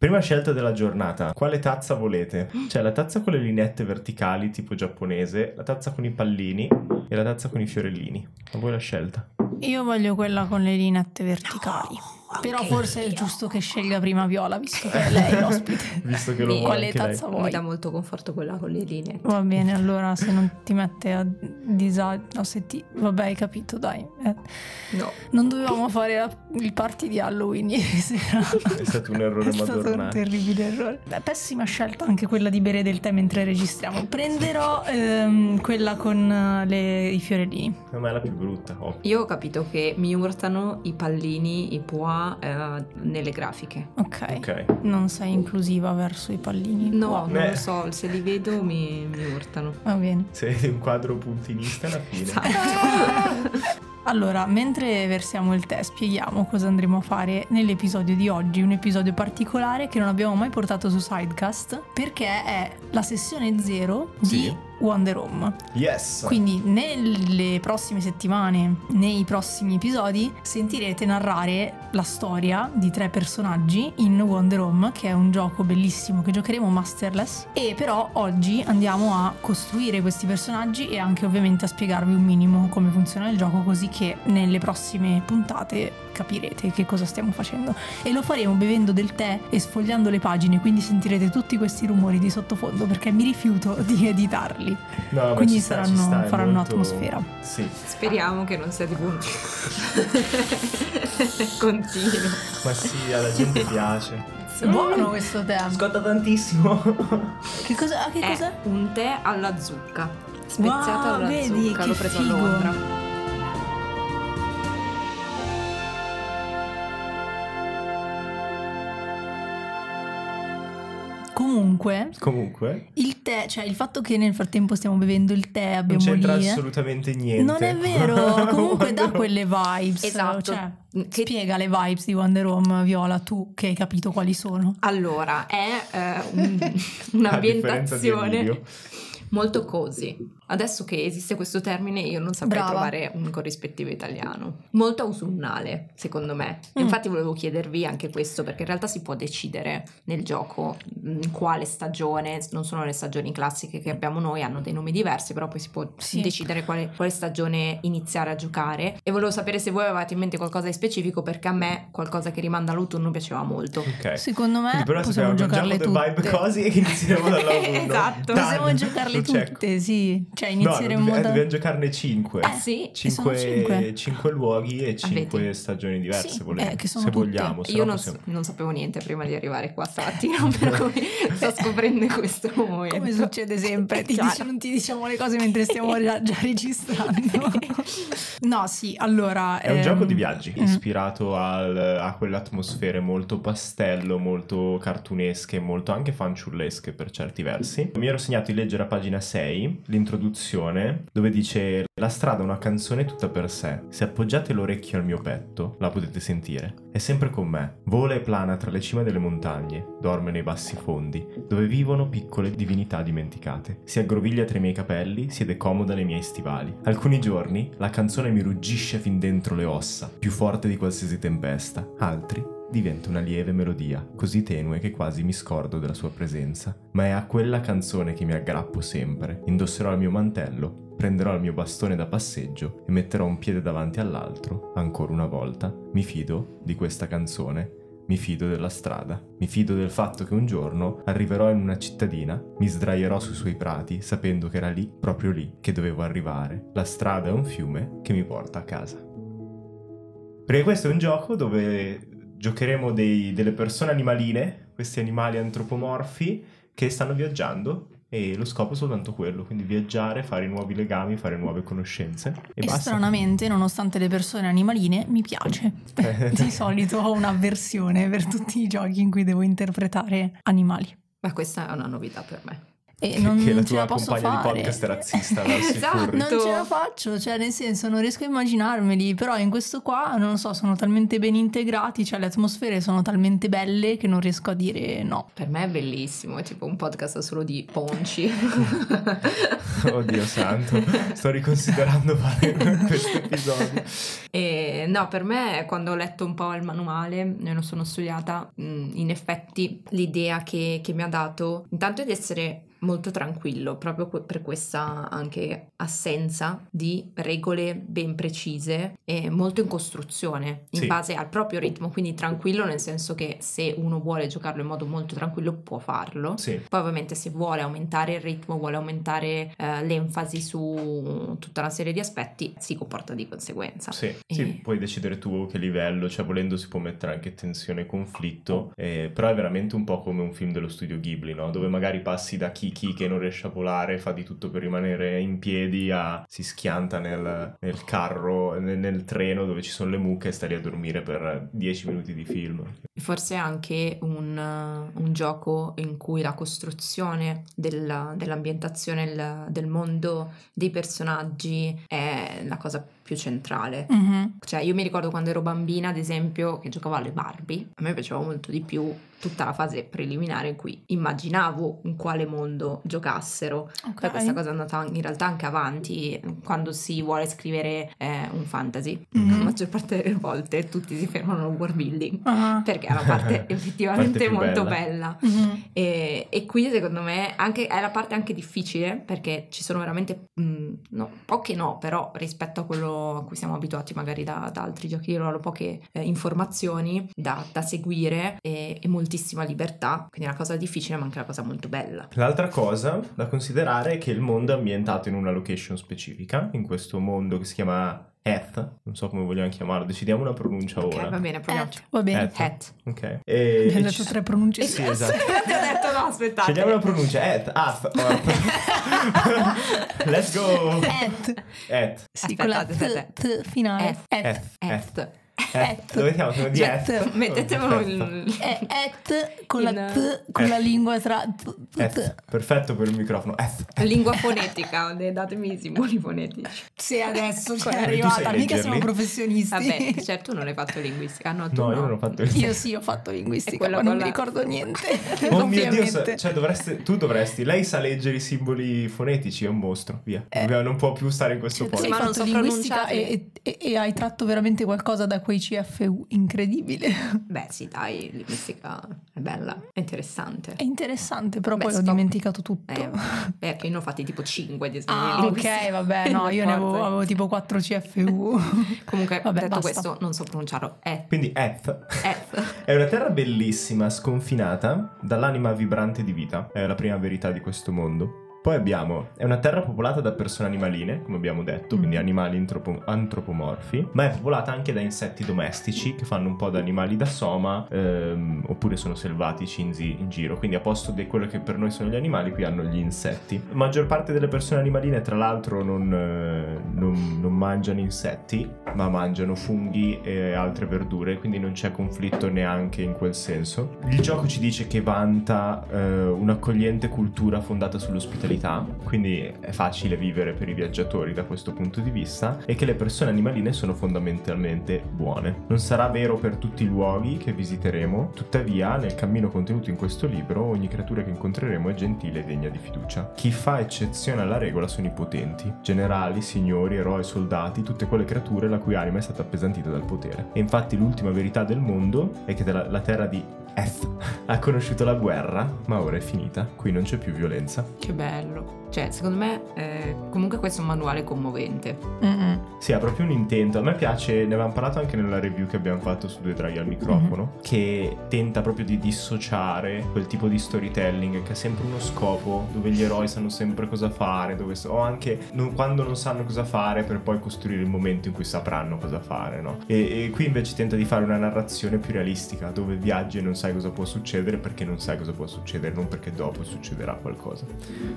Prima scelta della giornata. Quale tazza volete? C'è la tazza con le linette verticali, tipo giapponese, la tazza con i pallini e la tazza con i fiorellini. A voi la scelta. Io voglio quella con le linette verticali. Però forse è giusto che scelga prima Viola, visto che è lei l'ospite. Visto che lo Mi- vuole Quale anche lei. tazza Mi vuoi? dà molto conforto quella con le linee. Va bene, allora se non ti mette a disagio, no, se ti... Vabbè, hai capito, dai. Eh, No. non dovevamo fare la- il party di Halloween ieri sera. È stato un errore È stato un terribile errore. Beh, pessima scelta anche quella di bere del tè mentre registriamo. Prenderò ehm, quella con eh, le- i fiorellini. A me è la più brutta. Oh. Io ho capito che mi urtano i pallini, i pois eh, nelle grafiche. Ok. Ok. Non sei inclusiva verso i pallini. No, Wow. non Beh. lo so, se li vedo mi, mi urtano. Va bene. Sei un quadro puntinista alla fine. Esatto. Allora, mentre versiamo il tè, spieghiamo cosa andremo a fare nell'episodio di oggi, un episodio particolare che non abbiamo mai portato su Sidecast perché è la sessione zero Sì. di Wonder Home. Yes! Quindi nelle prossime settimane, nei prossimi episodi, sentirete narrare la storia di tre personaggi in Wonder Home, che è un gioco bellissimo che giocheremo masterless. E però oggi andiamo a costruire questi personaggi e anche ovviamente a spiegarvi un minimo come funziona il gioco, così che nelle prossime puntate capirete che cosa stiamo facendo. E lo faremo bevendo del tè e sfogliando le pagine, quindi sentirete tutti questi rumori di sottofondo perché mi rifiuto di editarli. No, ma Quindi ci sta, saranno- ci sta, faranno molto- atmosfera. Sì, Speriamo che non sia tipo un... Continuo. ma sì, alla gente piace. Buono questo tè. Scotta tantissimo. Che cosa? ah, Che È cos'è? un tè alla zucca. Speziato Wow, alla vedi, zucca, che l'ho preso figo. a Londra. Comunque, Comunque, il tè, cioè il fatto che nel frattempo stiamo bevendo il tè, non abbiamo c'entra lì. eh, assolutamente niente. Non è vero, comunque dà quelle vibes. Esatto. Cioè, Che- Spiega le vibes di Wonder Home, Viola, tu che hai capito quali sono. Allora, è eh, un- un'ambientazione molto cozy. Adesso che esiste questo termine io non saprei Brava. trovare un corrispettivo italiano. Molto autunnale, secondo me. Mm. Infatti volevo chiedervi anche questo, perché in realtà si può decidere nel gioco in quale stagione, non sono le stagioni classiche che abbiamo noi, hanno dei nomi diversi, però poi si può Sì. decidere quale, quale stagione iniziare a giocare. E volevo sapere se voi avevate in mente qualcosa di specifico, perché a me qualcosa che rimanda all'autunno piaceva molto. Ok. Secondo me Quindi però possiamo giocarle tutte. vibe così e che inizieremo dall'autunno. Esatto. Dai, Possiamo giocarle tutte, sì. Cioè No, inizieremo dobbiamo, da... dobbiamo giocarne 5. Eh sì, sono cinque. 5 luoghi e 5 vedi? stagioni diverse, Sì, volendo. eh, che sono se tutte. vogliamo. se Io no non, possiamo- non sapevo niente prima di arrivare qua stamattina, per cui sto scoprendo in questo momento. Come succede sempre, ti dici- non ti diciamo le cose mentre stiamo già, già registrando. no, sì, allora... È un ehm, gioco di viaggi, mm. ispirato al- a quelle atmosfere molto pastello, molto cartunesche, molto anche fanciullesche per certi versi. Mi ero segnato di leggere a pagina 6 l'introduzione dove dice La strada è una canzone tutta per sé. Se appoggiate l'orecchio al mio petto, la potete sentire. È sempre con me. Vola e plana tra le cime delle montagne, dorme nei bassi fondi, dove vivono piccole divinità dimenticate. Si aggroviglia tra i miei capelli, siede comoda nei miei stivali. Alcuni giorni la canzone mi ruggisce fin dentro le ossa, più forte di qualsiasi tempesta. Altri diventa una lieve melodia, così tenue che quasi mi scordo della sua presenza. Ma è a quella canzone che mi aggrappo sempre. Indosserò il mio mantello, prenderò il mio bastone da passeggio e metterò un piede davanti all'altro, ancora una volta. Mi fido di questa canzone. Mi fido della strada, mi fido del fatto che un giorno arriverò in una cittadina, mi sdraierò sui suoi prati sapendo che era lì, proprio lì, che dovevo arrivare. La strada è un fiume che mi porta a casa. Perché questo è un gioco dove giocheremo dei- delle persone animaline, questi animali antropomorfi che stanno viaggiando e lo scopo è soltanto quello, quindi viaggiare, fare nuovi legami, fare nuove conoscenze e, E basta. stranamente, nonostante le persone animaline, mi piace. Di solito ho un'avversione per tutti i giochi in cui devo interpretare animali. Ma questa è una novità per me. E Che, non che la ce la tua posso compagna di fare. podcast è razzista Esatto. Non ce la faccio, cioè nel senso non riesco a immaginarmeli, però in questo qua non lo so, sono talmente ben integrati, cioè le atmosfere sono talmente belle che non riesco a dire no. Per me è bellissimo, è tipo un podcast solo di ponci. Oddio santo, sto riconsiderando fare questo episodio. E no, per me quando ho letto un po' il manuale, io non sono studiata, mh, in effetti l'idea che, che mi ha dato intanto è di essere molto tranquillo, proprio per questa anche assenza di regole ben precise e molto in costruzione, in Sì. base al proprio ritmo, quindi tranquillo nel senso che se uno vuole giocarlo in modo molto tranquillo può farlo. Sì. Poi ovviamente se vuole aumentare il ritmo, vuole aumentare eh, l'enfasi su tutta una serie di aspetti, si comporta di conseguenza. Sì, E- sì, puoi decidere tu che livello, cioè volendo si può mettere anche tensione e conflitto, eh, però è veramente un po' come un film dello studio Ghibli, no? Dove magari passi da Kiki che non riesce a volare, fa di tutto per rimanere in piedi, a si schianta nel, nel carro, nel, nel treno dove ci sono le mucche e sta lì a dormire per 10 minuti di film. Forse anche un, un gioco in cui la costruzione della- dell'ambientazione, il- del mondo, dei personaggi è la cosa più centrale. Mhm. Cioè, io mi ricordo quando ero bambina, ad esempio, che giocavo alle Barbie, a me piaceva molto di più tutta la fase preliminare in cui immaginavo in quale mondo giocassero. Ok. Poi questa cosa è andata in realtà anche avanti quando si vuole scrivere eh, un fantasy. Mhm. La maggior parte delle volte tutti si fermano al world building Ah. perché è una parte effettivamente Parte molto bella. bella. Mhm. E, e qui secondo me anche, è la parte anche difficile perché ci sono veramente mm, no, poche no, però rispetto a quello a cui siamo abituati magari da, da altri giochi di ruolo, poche eh, informazioni da, da seguire e, e moltissima libertà, quindi è una cosa difficile ma anche una cosa molto bella. L'altra cosa da considerare è che il mondo è ambientato in una location specifica, in questo mondo che si chiama Eth, non so come vogliamo chiamarlo, decidiamo una pronuncia Ok, ora. va bene. Eh, va bene. Eth. Het. Ok. E, Abbiamo detto tre pronunce Sì, diverse. esatto. Ti ho detto no, aspettate. Scegliamo una pronuncia. Et, ath, or- Let's go. Et. Et. Sì, con la Aspettate, t, t finale. Et. Et. Et. Et. Et. Dove siamo? Siamo di Cioè, et. Mettetemelo Perfetto. in... E- Et con la t, con Et. la lingua tra Et. Perfetto per il microfono. Et. Lingua fonetica, datemi i simboli fonetici. Sì, adesso c'è Tu arrivata, mica leggerli? siamo professionisti. Vabbè, certo tu non hai fatto linguistica, no? Tu No, io non ho fatto Io sì, ho fatto linguistica, È ma non con mi la- ricordo niente. Oh mio Dio, cioè dovresti, tu dovresti, lei sa leggere i simboli fonetici, è un mostro, via. Eh. Non può più stare in questo Cioè, posto. hai ma non so linguistica e, e- e hai tratto veramente qualcosa da quei CFU incredibile. Beh, sì, dai, linguistica è bella, è interessante. È interessante, però Beh, poi ho stop. dimenticato tutto. Eh, perché io ne ho fatti tipo 5 di esami di Ah, ok, vabbè, no, io ne avevo, avevo tipo 4 CFU. Comunque, Vabbè, detto basta. questo, non so pronunciarlo. È Quindi Eth Eth. è una terra bellissima, sconfinata dall'anima vibrante di vita. È la prima verità di questo mondo. Poi abbiamo, è una terra popolata da persone animaline, come abbiamo detto, quindi Mm. animali antropo- antropomorfi, ma è popolata anche da insetti domestici che fanno un po' da animali da soma, ehm, oppure sono selvatici in, zi- in giro, quindi a posto di quello che per noi sono gli animali, qui hanno gli insetti. La maggior parte delle persone animaline, tra l'altro, non, eh, non- non mangiano insetti, ma mangiano funghi e altre verdure, quindi non c'è conflitto neanche in quel senso. Il gioco ci dice che vanta eh, un'accogliente cultura fondata sull'ospitalità, quindi è facile vivere per i viaggiatori da questo punto di vista, e che le persone animaline sono fondamentalmente buone. Non sarà vero per tutti i luoghi che visiteremo, tuttavia nel cammino contenuto in questo libro ogni creatura che incontreremo è gentile e degna di fiducia. Chi fa eccezione alla regola sono i potenti, generali, signori, eroi, soldati, tutte quelle creature la cui anima è stata appesantita dal potere. E infatti l'ultima verità del mondo è che la terra di Eth ha conosciuto la guerra, ma ora è finita, qui non c'è più violenza. Che bello. Cioè, secondo me, eh, comunque questo è un manuale commovente. Mm-mm. Sì, ha proprio un intento. A me piace, ne avevamo parlato anche nella review che abbiamo fatto su Due Draghi al microfono, che tenta proprio di dissociare quel tipo di storytelling che ha sempre uno scopo, dove gli eroi sanno sempre cosa fare, dove so- o anche non- quando non sanno cosa fare per poi costruire il momento in cui sapranno cosa fare, no? E, e qui invece tenta di fare una narrazione più realistica, dove viaggi e non sai cosa può succedere perché non sai cosa può succedere, non perché dopo succederà qualcosa.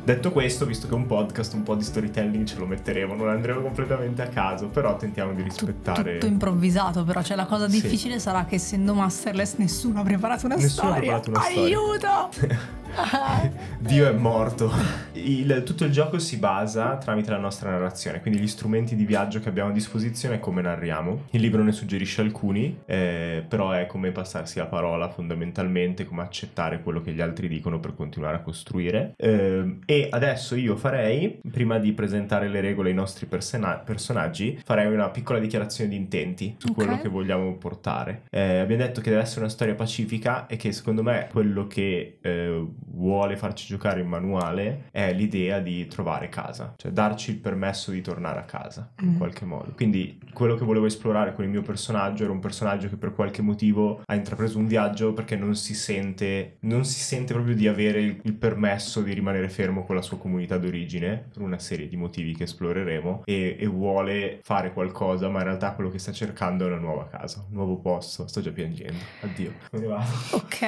Detto questo, visto che è un podcast, un po' di storytelling ce lo metteremo, non andremo completamente a caso, però tentiamo di rispettare. tutto improvvisato, però cioè la cosa Sì. difficile sarà che essendo masterless nessuno ha preparato una Nessuno ha storia. preparato una storia. Aiuto! Dio è morto. Il- tutto il gioco si basa tramite la nostra narrazione, quindi gli strumenti di viaggio che abbiamo a disposizione e come narriamo. Il libro ne suggerisce alcuni, eh, però è come passarsi la parola fondamentalmente, come accettare quello che gli altri dicono per continuare a costruire. Eh, e adesso io farei, prima di presentare le regole ai nostri persona- personaggi, farei una piccola dichiarazione di intenti su Ok. quello che vogliamo portare. Eh, abbiamo detto che deve essere una storia pacifica e che secondo me quello che eh, vuole farci giocare il manuale è l'idea di trovare casa, cioè darci il permesso di tornare a casa in Mm. qualche modo. Quindi quello che volevo esplorare con il mio personaggio era un personaggio che per qualche motivo ha intrapreso un viaggio perché non si sente, non si sente proprio di avere il, il permesso di rimanere fermo con la sua comunità d'origine per una serie di motivi che esploreremo e, e vuole fare qualcosa, ma in realtà quello che sta cercando è una nuova casa, un nuovo posto. Sto già piangendo. Addio. Me ne vado. Ok,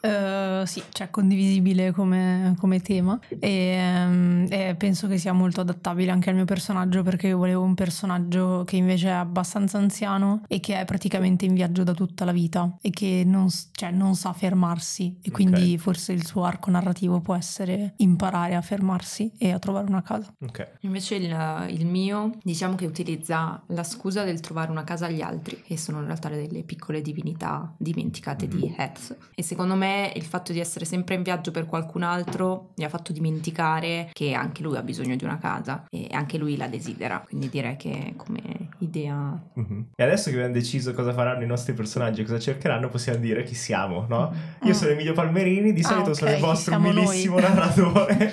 eh, sì, cioè condivisibile come, come tema e, ehm, e penso che sia molto adattabile anche al mio personaggio perché io volevo un personaggio che invece è abbastanza anziano e che è praticamente in viaggio da tutta la vita e che non, cioè, non sa fermarsi e quindi Ok. forse il suo arco narrativo può essere imparare a fermarsi e a trovare una casa. Ok. Invece il, il mio, diciamo che utilizza la scusa del trovare una casa agli altri, che sono in realtà delle piccole divinità dimenticate di Heth. E secondo me il fatto di essere sempre in viaggio per qualcun altro mi ha fatto dimenticare che anche lui ha bisogno di una casa e anche lui la desidera. Quindi direi che come idea... Mhm. E adesso che abbiamo deciso cosa faranno i nostri personaggi e cosa cercheranno, possiamo dire chi siamo, no? Io Mm. sono Emilio Palmerini, di Ah, solito ok, sono il vostro umilissimo narratore,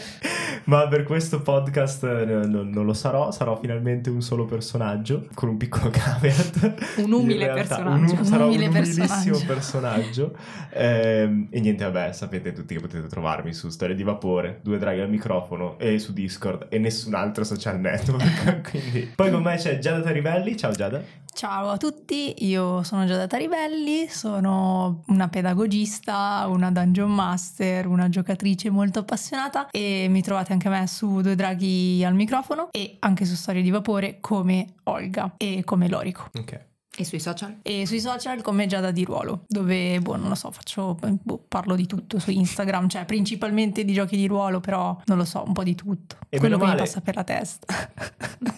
ma per questo podcast eh, no- no- non lo sarò, sarò finalmente un solo personaggio, con un piccolo caveat. Un umile realtà, personaggio. un- Un sarò umile un umilissimo personaggio. personaggio. Ehm, e niente, vabbè, sapete tutti che potete trovarmi su Storie di Vapore, Due Draghi al microfono e su Discord e nessun altro social network. Quindi. Poi con me c'è Giada Tarivelli, ciao Giada. Ciao a tutti, io sono Giada Tarivelli, sono una pedagogista, una dungeon master, una giocatrice molto appassionata e mi trovate anche me su Due Draghi al microfono e anche su Storie di Vapore come Olga e come Lorico. Ok. E sui social? E sui social come Giada di Ruolo, dove, boh, non lo so, faccio, boh, parlo di tutto su Instagram, cioè principalmente di giochi di ruolo, però non lo so, un po' di tutto. E Quello che mi male- passa per la testa.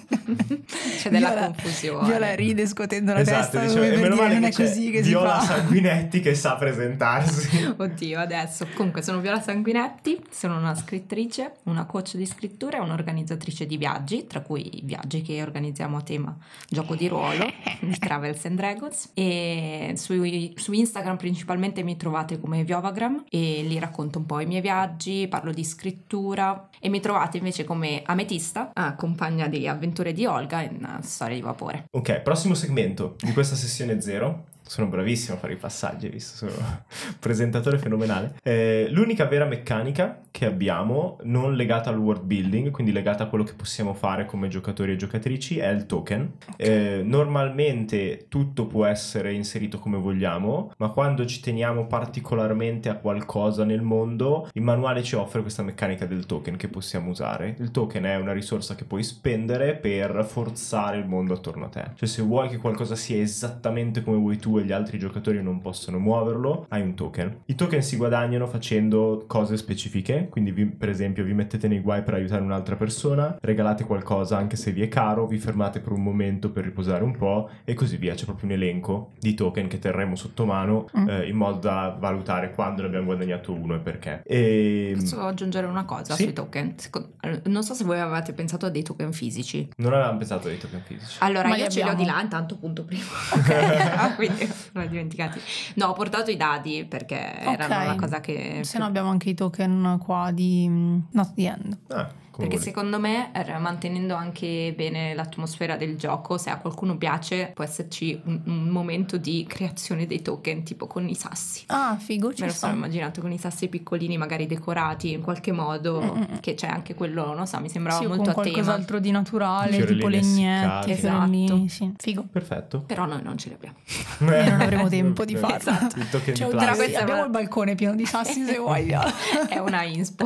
C'è della Viola- confusione. Viola ride scuotendo la Esatto, testa, dicevo, e per meno male non è così che Viola si fa. Sanguinetti che sa presentarsi. Oddio, adesso. Comunque sono Viola Sanguinetti, sono una scrittrice, una coach di scrittura e un'organizzatrice di viaggi, tra cui i viaggi che organizziamo a tema gioco di ruolo di Travels and Dragons. E sui- su Instagram principalmente mi trovate come Viovagram e lì racconto un po' i miei viaggi, parlo di scrittura e mi trovate invece come Ametista, compagna di avventure di Olga in uh, Storia di Vapore. Ok, prossimo segmento di questa sessione zero. Sono bravissimo a fare i passaggi, visto? Sono presentatore fenomenale. Eh, l'unica vera meccanica che abbiamo, non legata al world building, quindi legata a quello che possiamo fare come giocatori e giocatrici, è il token. Eh, normalmente tutto può essere inserito come vogliamo, ma quando ci teniamo particolarmente a qualcosa nel mondo, il manuale ci offre questa meccanica del token che possiamo usare. Il token è una risorsa che puoi spendere per forzare il mondo attorno a te. Cioè se vuoi che qualcosa sia esattamente come vuoi tu e gli altri giocatori non possono muoverlo, hai un token. I token si guadagnano facendo cose specifiche, quindi vi- per esempio vi mettete nei guai per aiutare un'altra persona, regalate qualcosa anche se vi è caro, vi fermate per un momento per riposare un po' e così via. C'è proprio un elenco di token che terremo sotto mano Mm. eh, in modo da valutare quando ne abbiamo guadagnato uno e perché. E Posso aggiungere una cosa Sì. sui token? Secondo- non so se voi avevate pensato a dei token fisici. non avevamo pensato ai token fisici. Allora, Ma io ce li ho di là, intanto punto prima. Ah, quindi non ho dimenticati. No, ho portato i dadi perché erano Ok. una cosa che... Se no abbiamo anche i token qua di mm, Not the End. Ah, come Perché vuoi. secondo me, eh, mantenendo anche bene l'atmosfera del gioco, se a qualcuno piace, può esserci un, un momento di creazione dei token, tipo con i sassi. Ah, figo, ci Me lo sono immaginato con i sassi piccolini, magari decorati in qualche modo, Mm-mm. che c'è anche quello, non so, mi sembrava Sì, molto con a tema. qualcos'altro di naturale, Fiorellini tipo fiorellini, Esatto. sì, figo. Perfetto. Però noi non ce li abbiamo. E non avremo tempo di farlo. Esatto. Il token C'è di plastica. abbiamo una- il balcone pieno di sassi se voglio. È una inspo.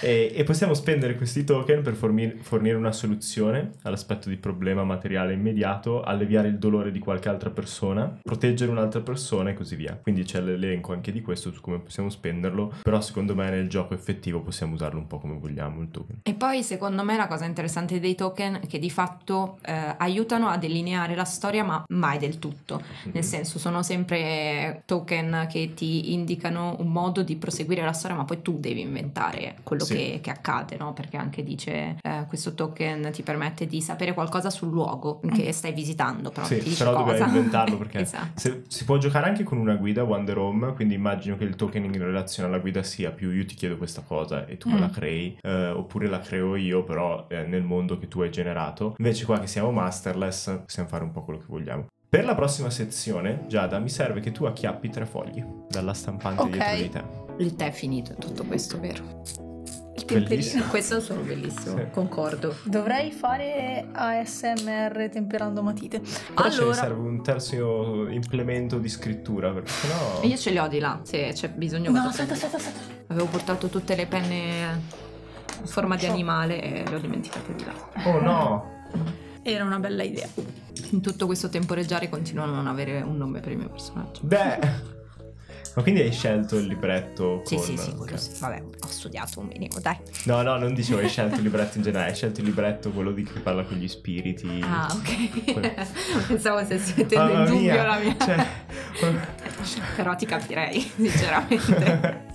E, e possiamo spendere questi token per fornire, fornire una soluzione all'aspetto di problema materiale immediato, alleviare il dolore di qualche altra persona, proteggere un'altra persona e così via. Quindi c'è l'elenco anche di questo su come possiamo spenderlo, però secondo me nel gioco effettivo possiamo usarlo un po' come vogliamo il token. E poi secondo me la cosa interessante dei token è che di fatto eh, aiutano a delineare la storia ma mai del tutto, nel senso sono sempre token che ti indicano un modo di proseguire la storia ma poi tu devi inventare quello Sì. che, che accade, no? Perché anche dice eh, questo token ti permette di sapere qualcosa sul luogo che stai visitando, però Sì, però cosa. dobbiamo inventarlo perché Esatto. se- si può giocare anche con una guida Wonder Home, quindi immagino che il token in relazione alla guida sia più io ti chiedo questa cosa e tu me Mm. la crei, eh, oppure la creo io però eh, nel mondo che tu hai generato. Invece qua che siamo masterless possiamo fare un po' quello che vogliamo. Per la prossima sezione, Giada, mi serve che tu acchiappi tre fogli dalla stampante Ok. dietro di te. Il tè è finito in tutto questo, vero? Il temperino. Bellissimo. Questo suono bellissimo, Sì. concordo. Dovrei fare ASMR temperando matite. Però ce ne allora, serve un terzo implemento di scrittura, perché sennò... Io ce li ho di là, se c'è bisogno. no, aspetta, aspetta, aspetta. Avevo portato tutte le penne in forma di animale e le ho dimenticate di là. Oh no! Era una bella idea. In tutto questo temporeggiare continuano a non avere un nome per i miei personaggi. Beh... Ma quindi hai scelto il libretto con... sì, sì, quello sì. Vabbè, ho studiato un minimo, dai. No, no, non dicevo hai scelto il libretto in generale, hai scelto il libretto quello di cui parla con gli spiriti. Ah, ok. Quello. Pensavo mettendo Mamma in dubbio mia, la mia. cioè- Però ti capirei, sinceramente.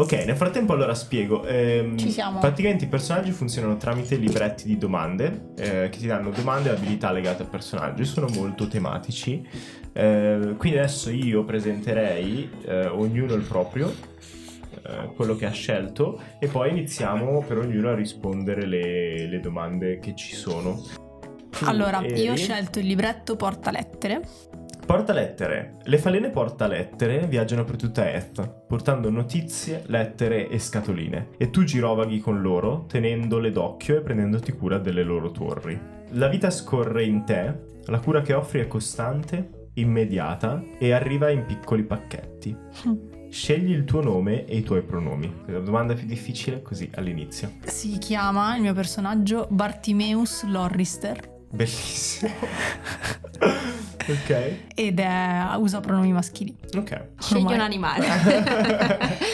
Ok, nel frattempo allora spiego. Ehm, Ci siamo. Praticamente i personaggi funzionano tramite libretti di domande eh, che ti danno domande e abilità legate al personaggio sono molto tematici. Eh, quindi adesso io presenterei eh, ognuno il proprio, eh, quello che ha scelto, e poi iniziamo per ognuno a rispondere le, le domande che ci sono. Tu Allora, eri- io ho scelto il libretto porta lettere. Porta lettere. Le falene porta lettere viaggiano per tutta Eth, portando notizie, lettere e scatoline. E tu girovaghi con loro, tenendole d'occhio e prendendoti cura delle loro torri. La vita scorre in te, la cura che offri è costante, immediata e arriva in piccoli pacchetti. Scegli il tuo nome e i tuoi pronomi. La domanda più difficile così all'inizio. Si chiama il mio personaggio Bartimeus Lorrister Bellissimo. ok. ed è, usa pronomi maschili. Ok. Scegli Ormai. un animale.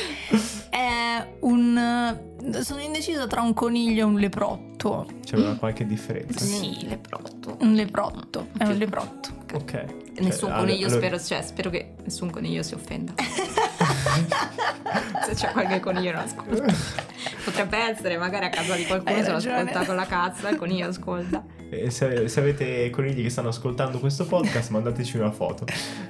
È un... Sono indecisa tra un coniglio e un leprotto. C'è una qualche differenza? sì, leprotto. Un leprotto. È un leprotto. Ok. Nessun Cioè, coniglio, allora- spero, cioè, spero che nessun coniglio si offenda. Se c'è qualche coniglio in ascolto. Potrebbe essere, magari a casa di qualcuno se lo ascolta con la cazza, il coniglio ascolta. Eh, Se, se avete conigli che stanno ascoltando questo podcast, mandateci una foto.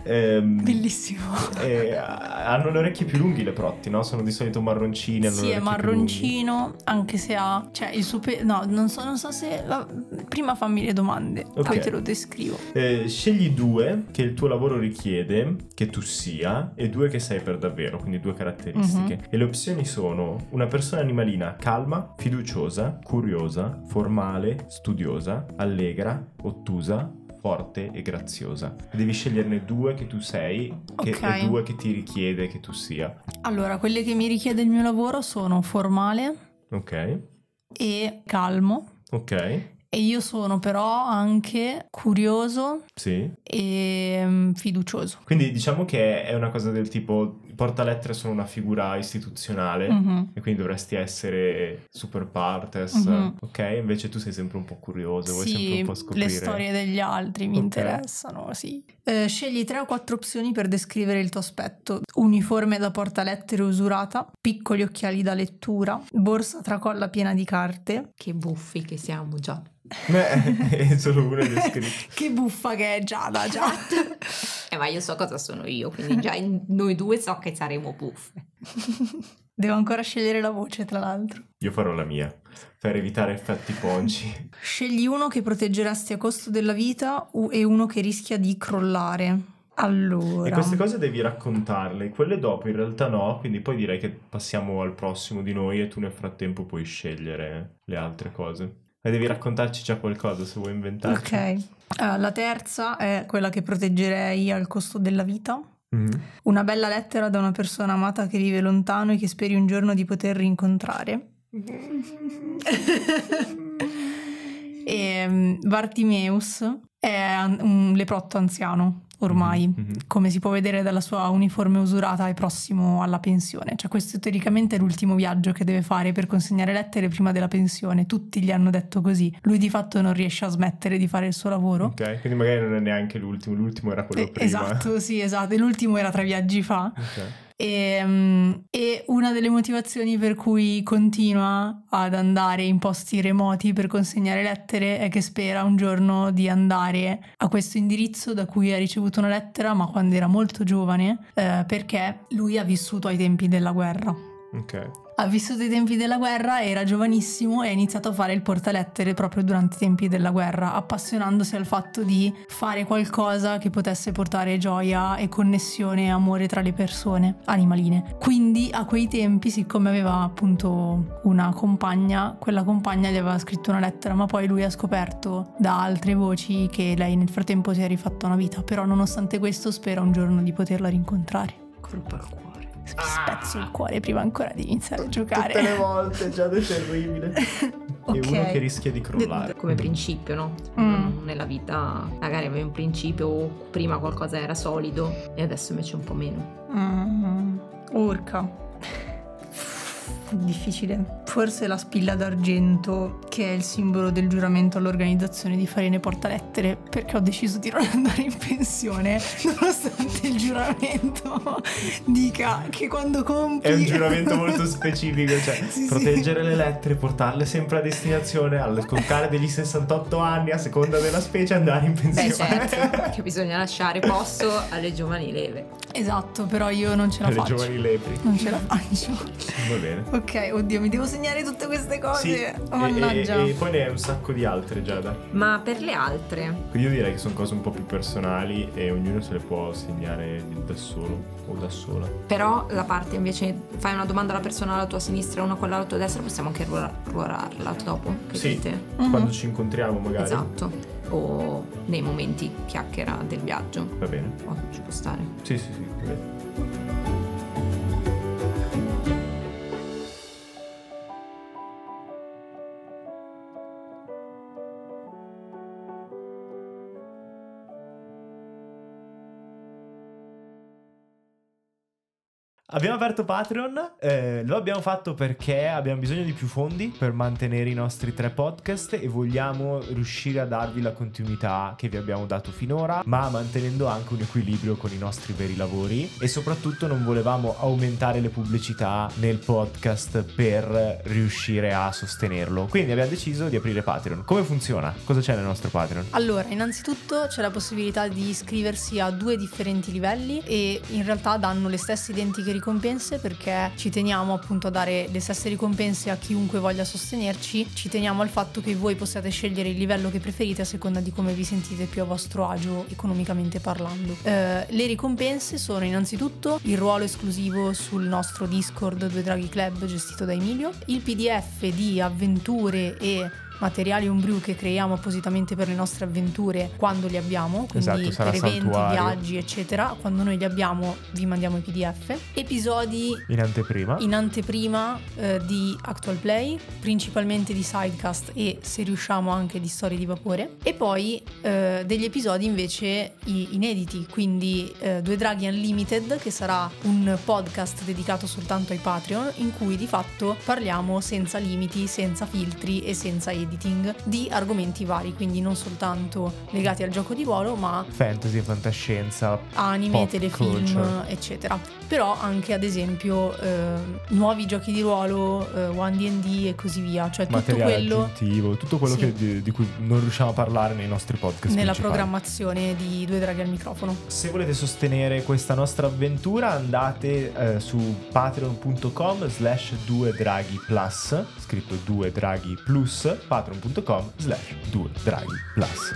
Ehm, Bellissimo. eh, hanno le orecchie più lunghe le protti, no? Sono di solito marroncini. hanno Sì, è marroncino, anche se ha... Cioè, il suo... pe- No, non so, non so se... va- Prima fammi le domande, Ok. poi te lo descrivo. Eh, scegli due che il tuo lavoro richiede che tu sia e due che sei per davvero, quindi due caratteristiche. Mhm. E le opzioni sono una persona animalina calma, fiduciosa, curiosa, formale, studiosa, allegra, ottusa, forte e graziosa. Devi sceglierne due che tu sei che, Ok. e due che ti richiede che tu sia. Allora, quelle che mi richiede il mio lavoro sono formale Ok? e calmo. Ok? E io sono però anche curioso Sì. e mm, fiducioso. Quindi diciamo che è una cosa del tipo portalettere sono una figura istituzionale Mhm. e quindi dovresti essere super partes, Mhm. ok? Invece tu sei sempre un po' curioso, vuoi sempre un po' scoprire. le storie degli altri mi Ok. interessano, sì. Eh, scegli tre o quattro opzioni per descrivere il tuo aspetto. Uniforme da portalettere usurata, piccoli occhiali da lettura, borsa tracolla piena di carte. Che buffi che siamo già. Beh, è solo uno è descritto. Che buffa che è Giada, già. Eh, ma io so cosa sono io, quindi già noi due so che saremo buffe. Devo ancora scegliere la voce, tra l'altro. Io farò la mia, per evitare effetti ponci. Scegli uno che proteggeresti a costo della vita u- e uno che rischia di crollare. Allora. E queste cose devi raccontarle, quelle dopo in realtà no, quindi poi direi che passiamo al prossimo di noi e tu nel frattempo puoi scegliere le altre cose. E devi raccontarci già qualcosa se vuoi inventarci. Ok. Eh, la terza è quella che proteggerei al costo della vita. Mhm. Una bella lettera da una persona amata che vive lontano e che speri un giorno di poter rincontrare. e mm, Bartimeus è un leprotto anziano ormai, Mhm, mhm. come si può vedere dalla sua uniforme usurata, è prossimo alla pensione. Cioè questo teoricamente è l'ultimo viaggio che deve fare per consegnare lettere prima della pensione. Tutti gli hanno detto così. Lui di fatto non riesce a smettere di fare il suo lavoro. Ok, quindi magari non è neanche l'ultimo, l'ultimo era quello Eh, prima. Esatto, sì, esatto. E l'ultimo era tre viaggi fa. Ok. E, mm, e una delle motivazioni per cui continua ad andare in posti remoti per consegnare lettere è che spera un giorno di andare a questo indirizzo da cui ha ricevuto una lettera, ma quando era molto giovane, eh, perché lui ha vissuto ai tempi della guerra. Ok. Ha vissuto i tempi della guerra, era giovanissimo e ha iniziato a fare il portalettere proprio durante i tempi della guerra, appassionandosi al fatto di fare qualcosa che potesse portare gioia e connessione e amore tra le persone animaline. Quindi a quei tempi, siccome aveva appunto una compagna, quella compagna gli aveva scritto una lettera, ma poi lui ha scoperto da altre voci che lei nel frattempo si è rifatta una vita, però nonostante questo spera un giorno di poterla rincontrare. Colpa al cuore. Mi spezzo il cuore prima ancora di iniziare a giocare. Tutte le volte, già è terribile. Ok. E uno che rischia di crollare. Come principio, no? Mm. Nella vita magari avevi un principio o prima qualcosa era solido e adesso invece un po' meno. Mm, urca. Difficile. Forse la spilla d'argento, che è il simbolo del giuramento all'organizzazione di Farine Portalettere, perché ho deciso di non andare in pensione, nonostante il giuramento dica che quando compi... È un giuramento molto specifico, cioè Sì, sì. proteggere le lettere, portarle sempre a destinazione, al sconcare degli 68 anni a seconda della specie andare in Beh pensione. certo, che bisogna lasciare posto alle giovani leve. Esatto, però io non ce la Alle faccio. giovani lepri. Non ce la faccio. Va bene. Ok, oddio, mi devo segnare tutte queste cose. Sì, Oh, mannaggia. e- e poi ne hai un sacco di altre Giada. Ma per le altre, Quindi io direi che sono cose un po' più personali e ognuno se le può segnare da solo o da sola. però la parte invece fai una domanda alla persona alla tua sinistra e una quella alla tua destra, possiamo anche ruorarla dopo. Sì. Mhm. Quando ci incontriamo magari. Esatto. O nei momenti chiacchiera del viaggio. Va bene. Oh, ci può stare. Sì, sì, sì. Abbiamo aperto Patreon, eh, lo abbiamo fatto perché abbiamo bisogno di più fondi per mantenere i nostri tre podcast e vogliamo riuscire a darvi la continuità che vi abbiamo dato finora, ma mantenendo anche un equilibrio con i nostri veri lavori e soprattutto non volevamo aumentare le pubblicità nel podcast per riuscire a sostenerlo. Quindi abbiamo deciso di aprire Patreon. Come funziona? Cosa c'è nel nostro Patreon? Allora, innanzitutto c'è la possibilità di iscriversi a due differenti livelli e in realtà danno le stesse identiche ricompense perché ci teniamo appunto a dare le stesse ricompense a chiunque voglia sostenerci, ci teniamo al fatto che voi possiate scegliere il livello che preferite a seconda di come vi sentite più a vostro agio economicamente parlando. Eh, le ricompense sono innanzitutto il ruolo esclusivo sul nostro Discord Due Draghi Club gestito da Emilio, il PDF di avventure e materiali homebrew che creiamo appositamente per le nostre avventure quando li abbiamo, quindi Esatto, per eventi, santuario. viaggi, eccetera. Quando noi li abbiamo, vi mandiamo i PDF. Episodi In anteprima? in anteprima eh, di Actual Play, principalmente di sidecast e se riusciamo anche di storie di vapore. E poi eh, degli episodi invece inediti, quindi eh, Due Draghi Unlimited, che sarà un podcast dedicato soltanto ai Patreon, in cui di fatto parliamo senza limiti, senza filtri e senza editing di argomenti vari, quindi non soltanto legati al gioco di ruolo, ma Fantasy, fantascienza. anime, telefilm, culture. eccetera. Però anche ad esempio eh, nuovi giochi di ruolo, eh, One D&D e così via, cioè tutto materiale quello aggiuntivo, tutto quello Sì. che- di, di cui non riusciamo a parlare nei nostri podcast. nella principali. programmazione di Due Draghi al microfono. Se volete sostenere questa nostra avventura andate eh, su patreon.com slash 2 draghi plus, scritto 2 draghi plus, patreon.com slash 2 draghi plus.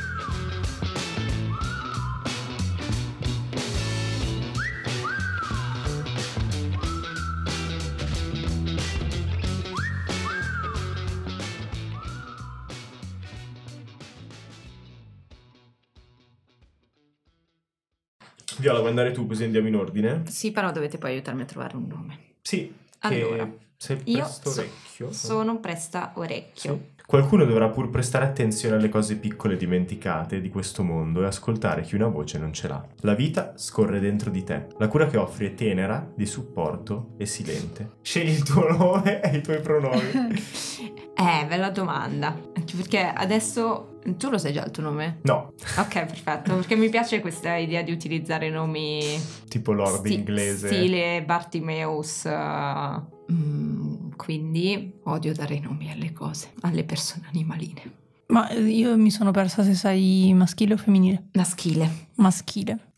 Viola, vuoi andare tu così andiamo in ordine? Sì, però dovete poi aiutarmi a trovare un nome. Sì. Allora, che sei io presto so- orecchio. Sono presta orecchio. Sì. Qualcuno dovrà pur prestare attenzione alle cose piccole dimenticate di questo mondo e ascoltare chi una voce non ce l'ha. La vita scorre dentro di te. La cura che offri è tenera, di supporto e silente. Scegli il tuo nome e i tuoi pronomi. Eh, bella domanda. Anche perché adesso tu lo sai già il tuo nome? No, Ok, perfetto. Perché mi piace questa idea di utilizzare nomi tipo Lord sti- inglese. Stile Bartimeus. uh, mm, quindi odio dare i nomi alle cose, alle persone animaline. Ma eh, io mi sono persa se sei maschile o femminile. Maschile, Maschile.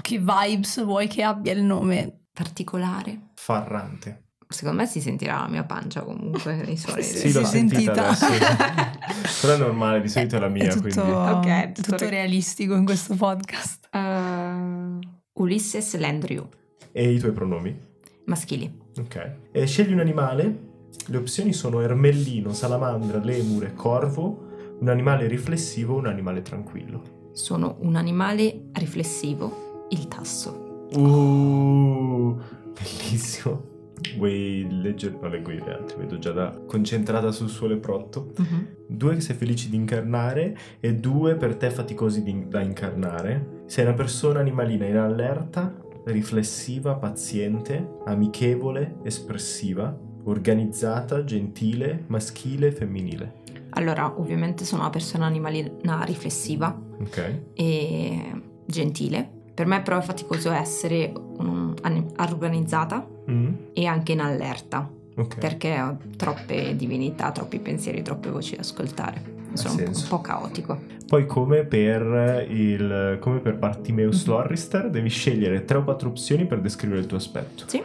Che vibes vuoi che abbia il nome? particolare. Farrante. Secondo me si sentirà la mia pancia comunque nei suoni. Sì, l'ho è sentita. Però è normale, di solito è la mia, è tutto, quindi... Ok, è tutto tutto re- realistico in questo podcast. Uh, Ulysses Landrew, E i tuoi pronomi? maschili. Ok. E scegli un animale. Le opzioni sono ermellino, salamandra, lemure, corvo, un animale riflessivo, un animale tranquillo. Sono un animale riflessivo, il tasso. Uh, bellissimo. Vuoi leggere? No, leggo io le altre, vedo già da concentrata sul suo leprotto. Mhm. Due che sei felici di incarnare e due per te faticosi di- da incarnare. Sei una persona animalina in allerta, riflessiva, paziente, amichevole, espressiva, organizzata, gentile, maschile e femminile. Allora, ovviamente sono una persona animalina riflessiva Ok. e gentile. Per me però è faticoso essere un- an- organizzata Mm, e anche in allerta, ok. perché ho troppe divinità, troppi pensieri, troppe voci da ascoltare. Sono un po', senso. un po' caotico. Poi come per il come per Bartimeus Mhm. Lorrister devi scegliere tre o quattro opzioni per descrivere il tuo aspetto. Sì.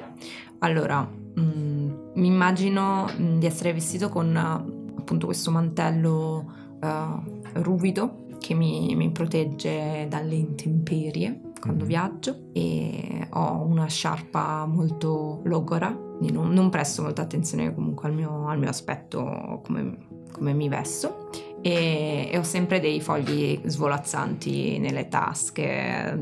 Allora, mm, mi immagino mm, di essere vestito con appunto questo mantello eh, ruvido che mi, mi protegge dalle intemperie quando Mhm. viaggio e ho una sciarpa molto logora, quindi non, non presto molta attenzione comunque al mio, al mio aspetto come, come mi vesto e, e ho sempre dei fogli svolazzanti nelle tasche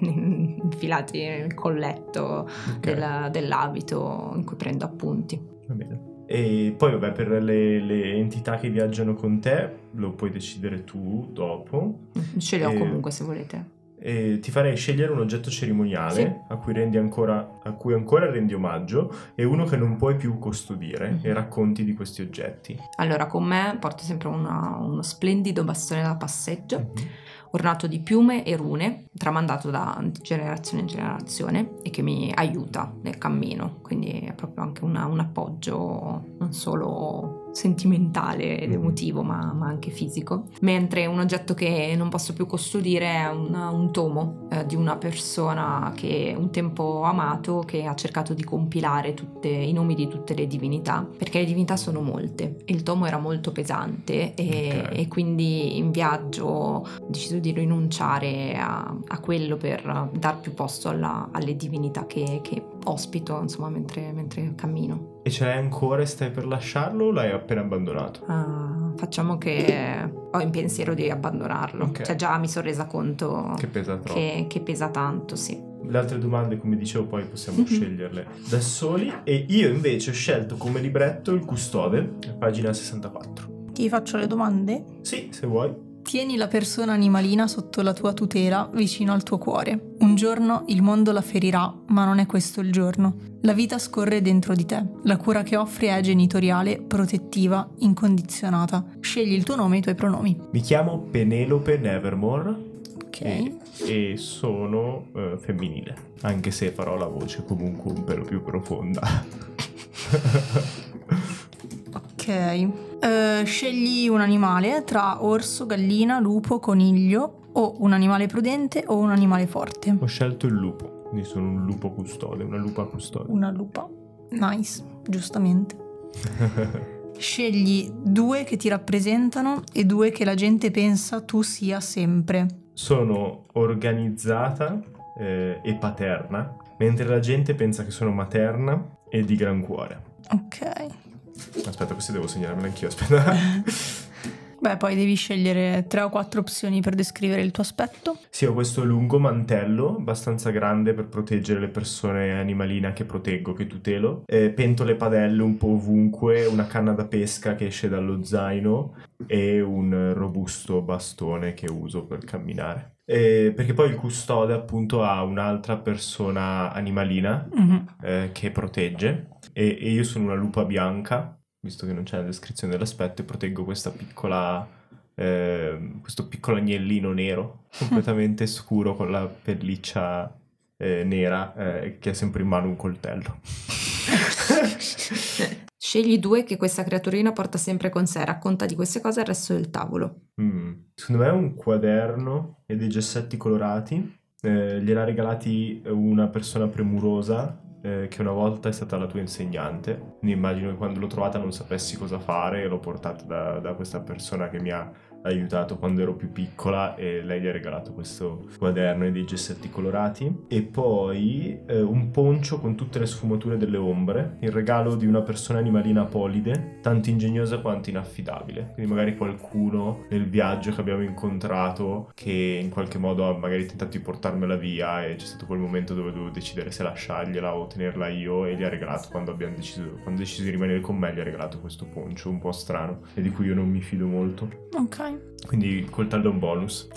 infilati nel colletto Ok, del- dell'abito in cui prendo appunti. va bene. E poi vabbè per le, le entità che viaggiano con te lo puoi decidere tu dopo. Ce le ho E- comunque se volete. E ti farei scegliere un oggetto cerimoniale Sì. a, cui rendi ancora, a cui ancora rendi omaggio e uno che non puoi più custodire Mhm. e racconti di questi oggetti. Allora, con me porto sempre una- uno splendido bastone da passeggio, Mhm. ornato di piume e rune, tramandato da generazione in generazione e che mi aiuta nel cammino. Quindi è proprio anche una- un appoggio non solo sentimentale ed Mhm. emotivo, ma, ma anche fisico. Mentre un oggetto che non posso più custodire è un, un tomo eh, di una persona che un tempo ho amato, che ha cercato di compilare tutte- i nomi di tutte le divinità, perché le divinità sono molte. Il tomo era molto pesante e, Ok. e quindi in viaggio ho deciso di rinunciare a, a quello per dar più posto alla- alle divinità che, che ospito, insomma, mentre, mentre cammino. E ce l'hai ancora e stai per lasciarlo o l'hai appena abbandonato? Ah, facciamo che ho in pensiero di abbandonarlo, Ok. cioè già mi sono resa conto Che pesa troppo. che, che pesa tanto, sì. Le altre domande, come dicevo, poi possiamo sceglierle da soli. E io invece ho scelto come libretto il custode, pagina 64. Ti faccio le domande? Sì, se vuoi. Tieni la persona animalina sotto la tua tutela, vicino al tuo cuore. Un giorno il mondo la ferirà, ma non è questo il giorno. La vita scorre dentro di te. La cura che offri è genitoriale, protettiva, incondizionata. Scegli il tuo nome e i tuoi pronomi. Mi chiamo Penelope Nevermore Ok. e, e sono eh, femminile, anche se farò la voce comunque un pelo più profonda. Ok. Eh, scegli un animale tra orso, gallina, lupo, coniglio o un animale prudente o un animale forte. Ho scelto il lupo, quindi sono un lupo custode, una lupa custode. Una lupa. Nice, giustamente. Scegli due che ti rappresentano e due che la gente pensa tu sia sempre. sono organizzata eh, e paterna, mentre la gente pensa che sono materna e di gran cuore. Ok. Aspetta, questo devo segnarmelo anch'io, aspetta. Beh, poi devi scegliere tre o quattro opzioni per descrivere il tuo aspetto. Sì, ho questo lungo mantello abbastanza grande per proteggere le persone animaline che proteggo, che tutelo. Eh, pentole padelle un po' ovunque, una canna da pesca che esce dallo zaino e un robusto bastone che uso per camminare. Eh, perché poi il custode appunto ha un'altra persona animalina Mhm. eh, che protegge e, e io sono una lupa bianca, visto che non c'è la descrizione dell'aspetto, e proteggo questa piccola, eh, questo piccolo agnellino nero, completamente scuro con la pelliccia eh, nera eh, che ha sempre in mano un coltello. Scegli due che questa creaturina porta sempre con sé, racconta di queste cose al resto del tavolo. Mm. Secondo me è un quaderno e dei gessetti colorati. Eh, gliel'ha regalati una persona premurosa eh, che una volta è stata la tua insegnante. Quindi immagino che quando l'ho trovata non sapessi cosa fare e l'ho portata da, da questa persona che mi ha aiutato quando ero più piccola e lei gli ha regalato questo quaderno e dei gessetti colorati. E poi eh, un poncio con tutte le sfumature delle ombre il regalo di una persona animalina polide tanto ingegnosa quanto inaffidabile. Quindi magari qualcuno nel viaggio che abbiamo incontrato che in qualche modo ha magari tentato di portarmela via e c'è stato quel momento dove dovevo decidere se lasciargliela o tenerla io e gli ha regalato quando abbiamo deciso quando ho deciso di rimanere con me gli ha regalato questo poncio un po' strano e di cui io non mi fido molto. Ok. Quindi il coltello è un bonus.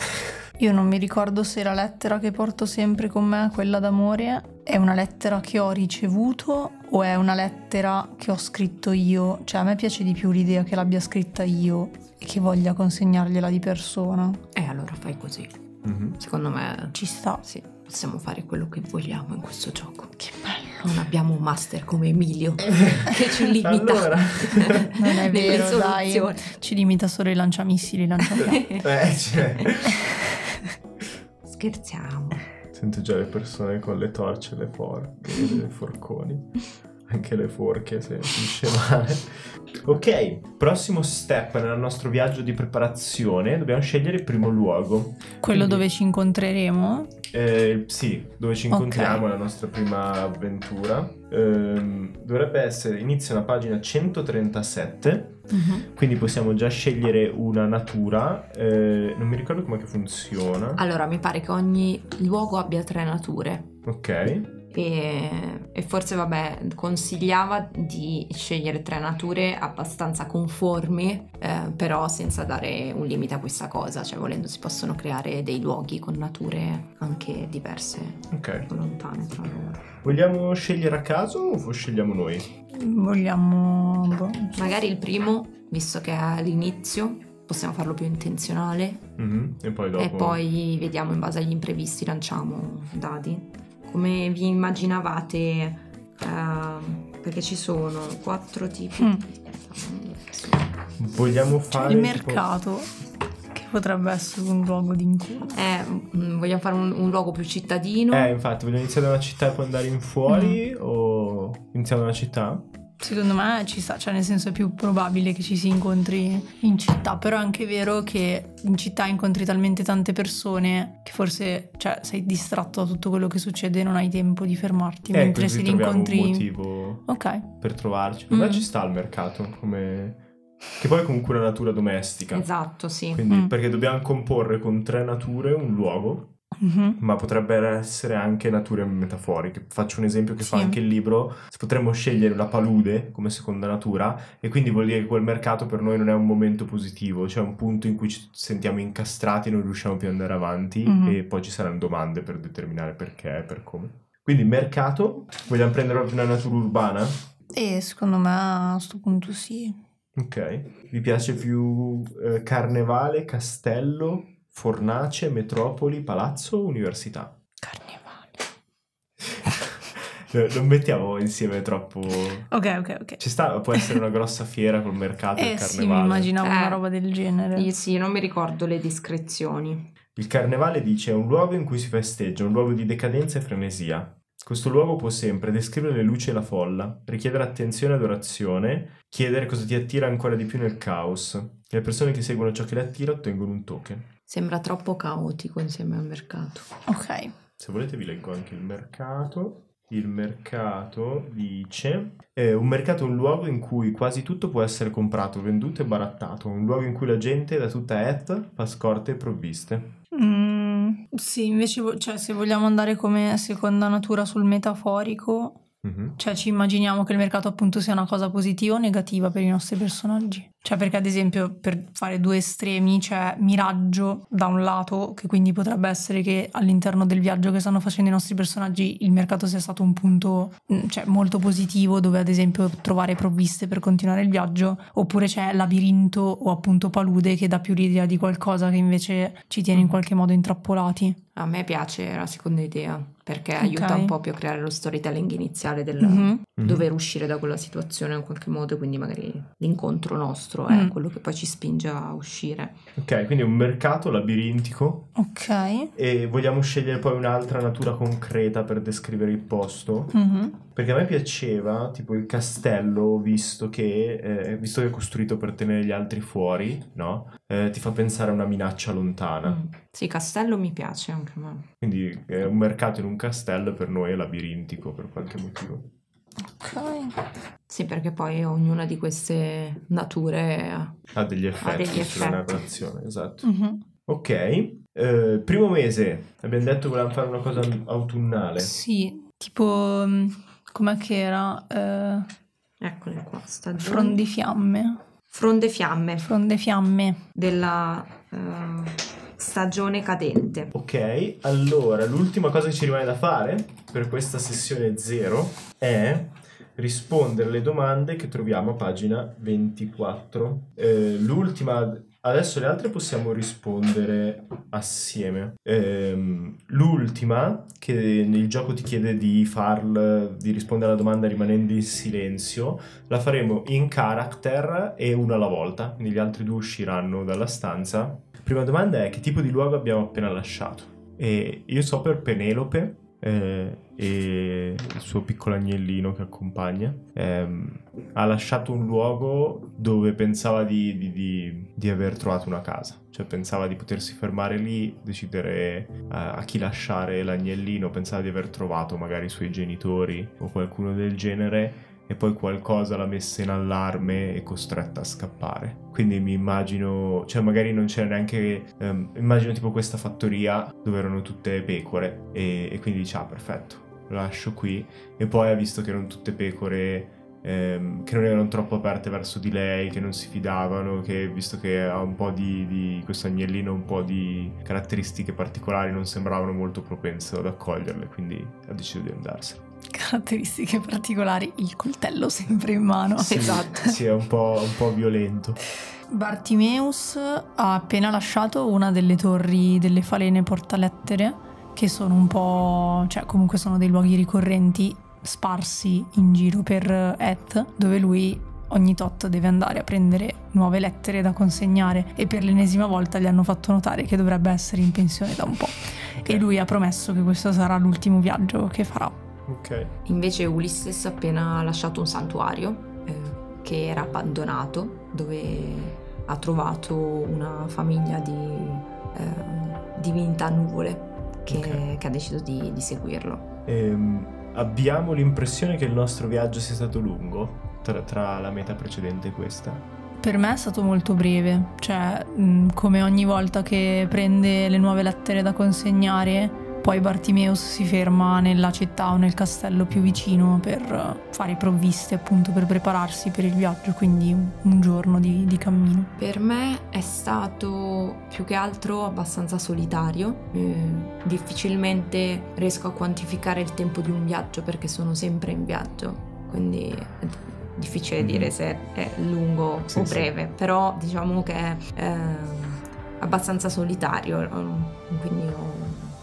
Io non mi ricordo se la lettera che porto sempre con me, quella d'amore, è una lettera che ho ricevuto o è una lettera che ho scritto io. Cioè a me piace di più l'idea che l'abbia scritta io e che voglia consegnargliela di persona. E allora fai così. Mhm. Secondo me Ci sta. sì, possiamo fare quello che vogliamo in questo gioco. Che bello. Non abbiamo un master come Emilio che ci limita Allora. Non è vero, dai. Ci limita solo i lanciamissili, lanciafiamme. Eh, cioè, Scherziamo. sento già le persone con le torce le forche, e i forconi. Anche le forche se finisce male. Ok, prossimo step nel nostro viaggio di preparazione. Dobbiamo scegliere il primo luogo. Quello Quindi- dove ci incontreremo. Eh, sì, dove ci incontriamo, la nostra prima avventura. Ehm, dovrebbe essere, inizia una pagina 137. Mhm. Quindi possiamo già scegliere una natura. eh, non mi ricordo come che funziona. Allora, mi pare che ogni luogo abbia tre nature. Ok. E, e forse, vabbè, consigliava di scegliere tre nature abbastanza conformi, eh, però senza dare un limite a questa cosa. Cioè, volendo, si possono creare dei luoghi con nature anche diverse, Ok. lontane tra loro. Vogliamo scegliere a caso o scegliamo noi? Vogliamo. boh, Magari il primo, visto che è all'inizio, possiamo farlo più intenzionale Mhm, E poi dopo. e poi vediamo in base agli imprevisti, lanciamo dadi. Come vi immaginavate, ehm, perché ci sono quattro tipi. Mm. Vogliamo fare. il tipo- mercato, che potrebbe essere un luogo di incontro. Eh, mm, vogliamo fare un, un luogo più cittadino? Eh, infatti, vogliamo iniziare da una città e poi andare in fuori? O iniziamo da una città? Secondo me ci sta, cioè nel senso è più probabile che ci si incontri in città, però è anche vero che in città incontri talmente tante persone che forse cioè, sei distratto da tutto quello che succede e non hai tempo di fermarti, Eh, mentre se li incontri... un motivo Ok, per trovarci. Per me Mm. ci sta il mercato come. Che poi è comunque una natura domestica. Esatto, sì. Quindi, Mm. perché dobbiamo comporre con tre nature un luogo, Mhm. ma potrebbero essere anche nature metaforiche. Faccio un esempio che fa Sì. anche il libro. Potremmo scegliere la palude come seconda natura, e quindi vuol dire che quel mercato per noi non è un momento positivo, cioè un punto in cui ci sentiamo incastrati e non riusciamo più ad andare avanti, Mhm. e poi ci saranno domande per determinare perché e per come. Quindi, mercato, vogliamo prendere una natura urbana? E secondo me a questo punto sì. Ok. Vi piace più eh, carnevale, castello, fornace, metropoli, palazzo o università? Carnevale. Non mettiamo insieme troppo... Ok, ok, ok. Ci sta, può essere una grossa fiera col mercato e Eh il sì, mi carnevale. immaginavo una Eh. roba del genere. Io sì, non mi ricordo le descrizioni. Il carnevale dice è un luogo in cui si festeggia, un luogo di decadenza e frenesia. Questo luogo può sempre descrivere le luci e la folla, richiedere attenzione e adorazione, chiedere cosa ti attira ancora di più nel caos. Le persone che seguono ciò che le attira ottengono un token. Sembra troppo caotico insieme al mercato. Ok. Se volete vi leggo anche il mercato. il mercato dice eh, un mercato è un luogo in cui quasi tutto può essere comprato, venduto e barattato, un luogo in cui la gente da tutta Eth fa scorte e provviste. Mm, sì, invece vo- cioè, se vogliamo andare come seconda natura sul metaforico, Mhm. cioè ci immaginiamo che il mercato appunto sia una cosa positiva o negativa per i nostri personaggi. Cioè perché ad esempio per fare due estremi c'è Miraggio da un lato, che quindi potrebbe essere che all'interno del viaggio che stanno facendo i nostri personaggi il mercato sia stato un punto mm, cioè, molto positivo dove ad esempio trovare provviste per continuare il viaggio, oppure c'è Labirinto o appunto Palude che dà più l'idea di qualcosa che invece ci tiene in qualche modo intrappolati. A me piace la seconda idea perché aiuta Ok. un po' più a creare lo storytelling iniziale del Mhm. Mhm. dover uscire da quella situazione in qualche modo, quindi magari l'incontro nostro è Mm. quello che poi ci spinge a uscire. Ok, quindi un mercato labirintico Ok. e vogliamo scegliere poi un'altra natura concreta per descrivere il posto. Mhm. Perché a me piaceva, tipo il castello, visto che, eh, visto che è costruito per tenere gli altri fuori, no? Eh, ti fa pensare a una minaccia lontana. Mm. Sì, Castello mi piace anche a me. Quindi eh, un mercato in un castello per noi è labirintico per qualche motivo. Ok. Sì, perché poi ognuna di queste nature ha- Ha degli effetti degli sulla effetti. narrazione, esatto. Mhm. Ok, eh, primo mese, abbiamo detto che volevamo fare una cosa autunnale. Sì, tipo, mm, com'è che era? Eh, Eccole qua, stagione. frondifiamme. Fronde fiamme Frondefiamme. della eh, stagione cadente. Ok, allora l'ultima cosa che ci rimane da fare per questa sessione zero è rispondere alle domande che troviamo a pagina 24. Eh, l'ultima, adesso le altre possiamo rispondere assieme. Ehm, l'ultima, che il gioco ti chiede di farl, di rispondere alla domanda rimanendo in silenzio, la faremo in character e una alla volta, quindi gli altri due usciranno dalla stanza. Prima domanda è che tipo di luogo abbiamo appena lasciato? E io so per Penelope eh, e il suo piccolo agnellino che accompagna. ehm, ha lasciato un luogo dove pensava di, di- di- di aver trovato una casa. Cioè pensava di potersi fermare lì, decidere eh, a chi lasciare l'agnellino, pensava di aver trovato magari i suoi genitori o qualcuno del genere e poi qualcosa l'ha messa in allarme e costretta a scappare. Quindi mi immagino, cioè magari non c'era neanche, ehm, immagino tipo questa fattoria dove erano tutte pecore e, e quindi dice ah perfetto, lo lascio qui e poi ha visto che erano tutte pecore ehm, che non erano troppo aperte verso di lei, che non si fidavano, che visto che ha un po' di, di questo agnellino, un po' di caratteristiche particolari non sembravano molto propenso ad accoglierle, quindi ha deciso di andarsene. Caratteristiche particolari, il coltello sempre in mano. Sì. Esatto. Sì, è un po', un po' violento. Bartimeus ha appena lasciato una delle torri delle falene portalettere, che sono un po', cioè comunque sono dei luoghi ricorrenti sparsi in giro per Eth, dove lui ogni tot deve andare a prendere nuove lettere da consegnare e per l'ennesima volta gli hanno fatto notare che dovrebbe essere in pensione da un po'. E lui ha promesso che questo sarà l'ultimo viaggio che farà. Ok. Invece Ulysses ha appena lasciato un santuario eh, che era abbandonato, dove ha trovato una famiglia di eh, divinità nuvole che, Ok. che ha deciso di, di seguirlo. Ehm, abbiamo l'impressione che il nostro viaggio sia stato lungo tra, tra la meta precedente e questa. Per me è stato molto breve, cioè mh, come ogni volta che prende le nuove lettere da consegnare, poi Bartimeus si ferma nella città o nel castello più vicino per eh, fare provviste, appunto per prepararsi per il viaggio, quindi un, giorno di, di cammino. Per me è stato più che altro abbastanza solitario, eh, difficilmente riesco a quantificare il tempo di un viaggio perché sono sempre in viaggio, quindi è difficile dire se è lungo Sì, o sì. breve, però diciamo che è ehm, abbastanza solitario, eh, quindi ho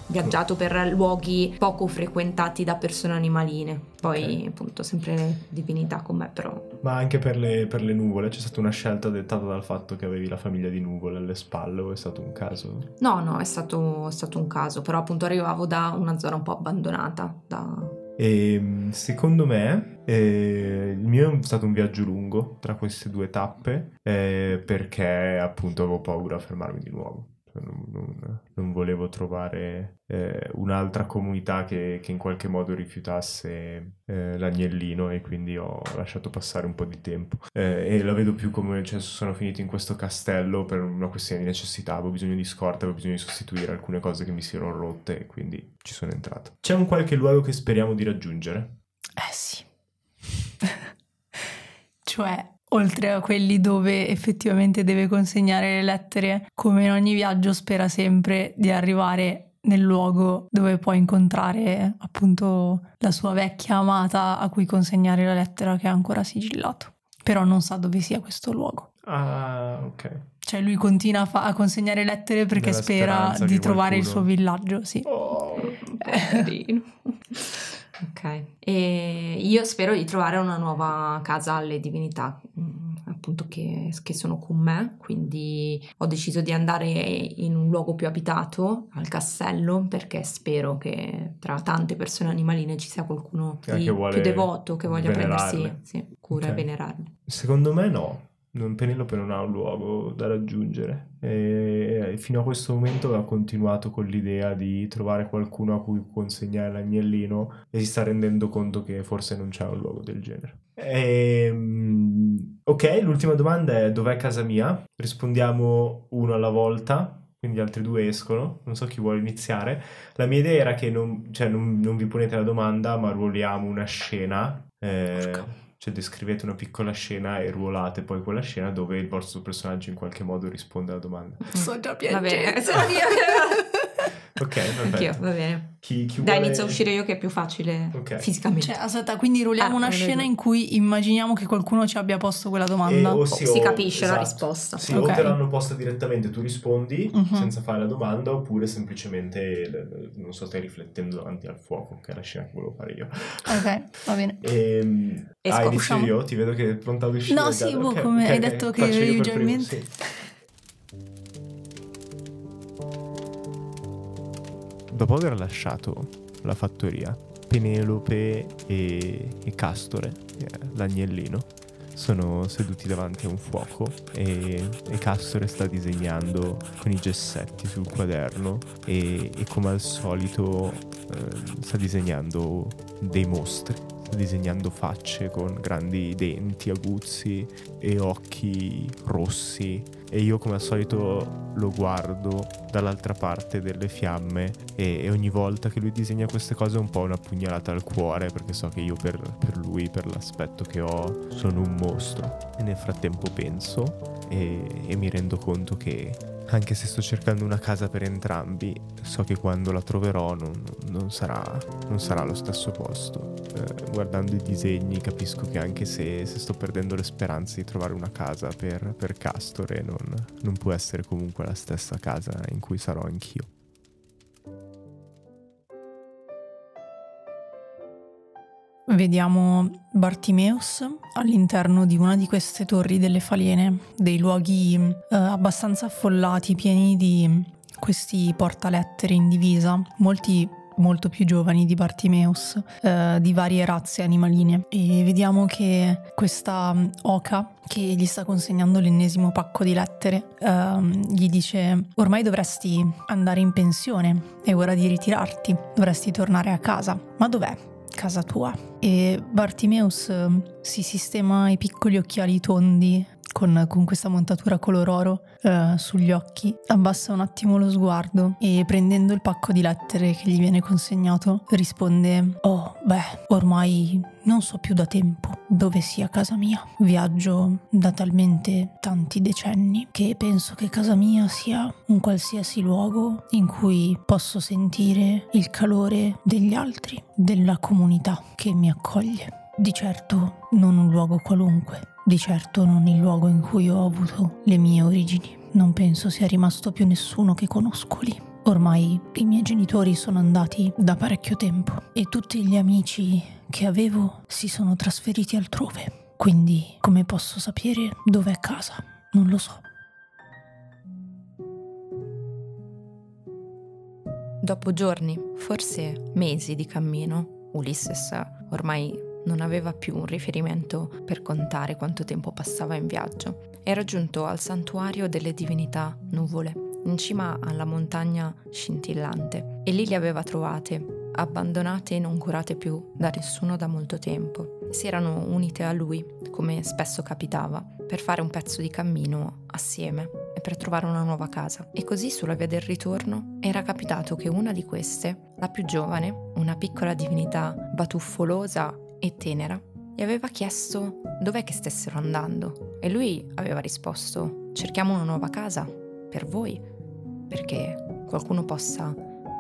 viaggiato per luoghi poco frequentati da persone animaline, poi Ok. appunto sempre divinità con me però. Ma anche per le, per le nuvole c'è stata una scelta dettata dal fatto che avevi la famiglia di nuvole alle spalle o è stato un caso? No, no, è stato, è stato un caso, però appunto arrivavo da una zona un po' abbandonata. Da... E Ehm, secondo me eh, il mio è stato un viaggio lungo tra queste due tappe eh, perché appunto avevo paura a fermarmi di nuovo. Cioè, non, non- non volevo trovare eh, un'altra comunità che, che in qualche modo rifiutasse eh, l'agnellino e quindi ho lasciato passare un po' di tempo. Eh, e la vedo più come, cioè, sono finito in questo castello per una questione di necessità, avevo bisogno di scorta, avevo bisogno di sostituire alcune cose che mi si erano rotte e quindi ci sono entrato. C'è un qualche luogo che speriamo di raggiungere? Eh sì. cioè, oltre a quelli dove effettivamente deve consegnare le lettere, come in ogni viaggio spera sempre di arrivare nel luogo dove può incontrare appunto la sua vecchia amata a cui consegnare la lettera che ha ancora sigillato. Però non sa dove sia questo luogo. Ah, ok. Cioè lui continua a, fa- a consegnare lettere perché Nella spera di trovare il suo qualcuno- villaggio, sì. Oh. Poverino. Ok. E io spero di trovare una nuova casa alle divinità, mm, appunto che, che sono con me, quindi ho deciso di andare in un luogo più abitato, al castello, perché spero che tra tante persone animaline ci sia qualcuno di più devoto che voglia prendersi venerarle. sì, cura Ok. e venerarle. Secondo me no. Non, Penelope non ha un luogo da raggiungere e fino a questo momento ha continuato con l'idea di trovare qualcuno a cui consegnare l'agnellino e si sta rendendo conto che forse non c'è un luogo del genere. Ehm, ok, l'ultima domanda è dov'è casa mia? Rispondiamo uno alla volta, quindi gli altri due escono, non so chi vuole iniziare. La mia idea era che non, cioè, non, non vi ponete la domanda ma ruoliamo una scena. eh, cioè descrivete una piccola scena e ruolate poi quella scena dove il vostro personaggio in qualche modo risponde alla domanda. Sto già Va bene, Ok, Anch'io, va bene. Chi, chi Dai, vuole- inizia a uscire io che è più facile Ok. fisicamente. Cioè, aspetta, quindi ruliamo Ah, una scena in cui immaginiamo che qualcuno ci abbia posto quella E- domanda. o si o- capisce la esatto. risposta. Sì, Ok. o te l'hanno posta direttamente, tu rispondi Mhm. senza fare la domanda, oppure semplicemente, eh, non so, stai riflettendo davanti al fuoco, che è la scena che volevo fare io. Ok, va bene. Ehm, Esco, ah, inizio usciamo. io? Ti vedo che è pronta ad uscire. No, sì, boh, Ok, come ok, hai detto che io già in mente. sì. Dopo aver lasciato la fattoria, Penelope e, e Castore, è l'agnellino, sono seduti davanti a un fuoco e, e Castore sta disegnando con i gessetti sul quaderno e, e come al solito eh, sta disegnando dei mostri, disegnando facce con grandi denti aguzzi e occhi rossi e io come al solito lo guardo dall'altra parte delle fiamme e, e ogni volta che lui disegna queste cose è un po' una pugnalata al cuore perché so che io per, per lui, per l'aspetto che ho, sono un mostro. E nel frattempo penso e, e mi rendo conto che anche se sto cercando una casa per entrambi, so che quando la troverò non, non sarà, non sarà lo stesso posto. Eh, guardando i disegni capisco che anche se, se sto perdendo le speranze di trovare una casa per, per Castore, non, non può essere comunque la stessa casa in cui sarò anch'io. Vediamo Bartimeus all'interno di una di queste torri delle falene, dei luoghi eh, abbastanza affollati, pieni di questi portalettere in divisa, molti molto più giovani di Bartimeus, eh, di varie razze animaline. E vediamo che questa oca che gli sta consegnando l'ennesimo pacco di lettere ehm, gli dice ormai dovresti andare in pensione, è ora di ritirarti, dovresti tornare a casa. Ma dov'è? Casa tua. E Bartimeus eh, si sistema i piccoli occhiali tondi con, con questa montatura color oro eh, sugli occhi, abbassa un attimo lo sguardo e prendendo il pacco di lettere che gli viene consegnato risponde Oh, beh, ormai non so più da tempo dove sia casa mia. Viaggio da talmente tanti decenni che penso che casa mia sia un qualsiasi luogo in cui posso sentire il calore degli altri, della comunità che mi accoglie. Di certo non un luogo qualunque, di certo non il luogo in cui ho avuto le mie origini. Non penso sia rimasto più nessuno che conosco lì. Ormai i miei genitori sono andati da parecchio tempo e tutti gli amici che avevo si sono trasferiti altrove. Quindi come posso sapere dov'è casa? Non lo so. Dopo giorni, forse mesi di cammino, Ulysses ormai non aveva più un riferimento per contare quanto tempo passava in viaggio. Era giunto al santuario delle divinità nuvole in cima alla montagna scintillante e lì le aveva trovate, abbandonate e non curate più da nessuno da molto tempo. Si erano unite a lui, come spesso capitava, per fare un pezzo di cammino assieme e per trovare una nuova casa. E così sulla via del ritorno era capitato che una di queste, la più giovane, una piccola divinità batuffolosa e tenera, gli aveva chiesto dov'è che stessero andando e lui aveva risposto cerchiamo una nuova casa per voi, perché qualcuno possa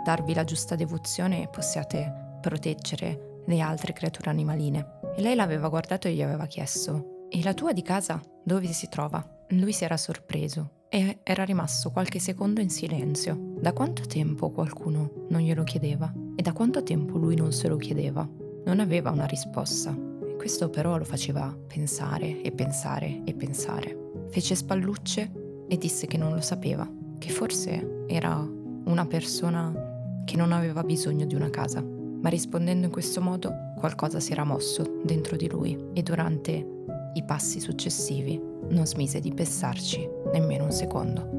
darvi la giusta devozione e possiate proteggere le altre creature animaline. E lei l'aveva guardato e gli aveva chiesto e la tua di casa dove si trova? Lui si era sorpreso e era rimasto qualche secondo in silenzio. Da quanto tempo qualcuno non glielo chiedeva? E da quanto tempo lui non se lo chiedeva? Non aveva una risposta. Questo però lo faceva pensare e pensare e pensare. Fece spallucce e disse che non lo sapeva, che forse era una persona che non aveva bisogno di una casa. Ma rispondendo in questo modo qualcosa si era mosso dentro di lui e durante i passi successivi non smise di pensarci nemmeno un secondo.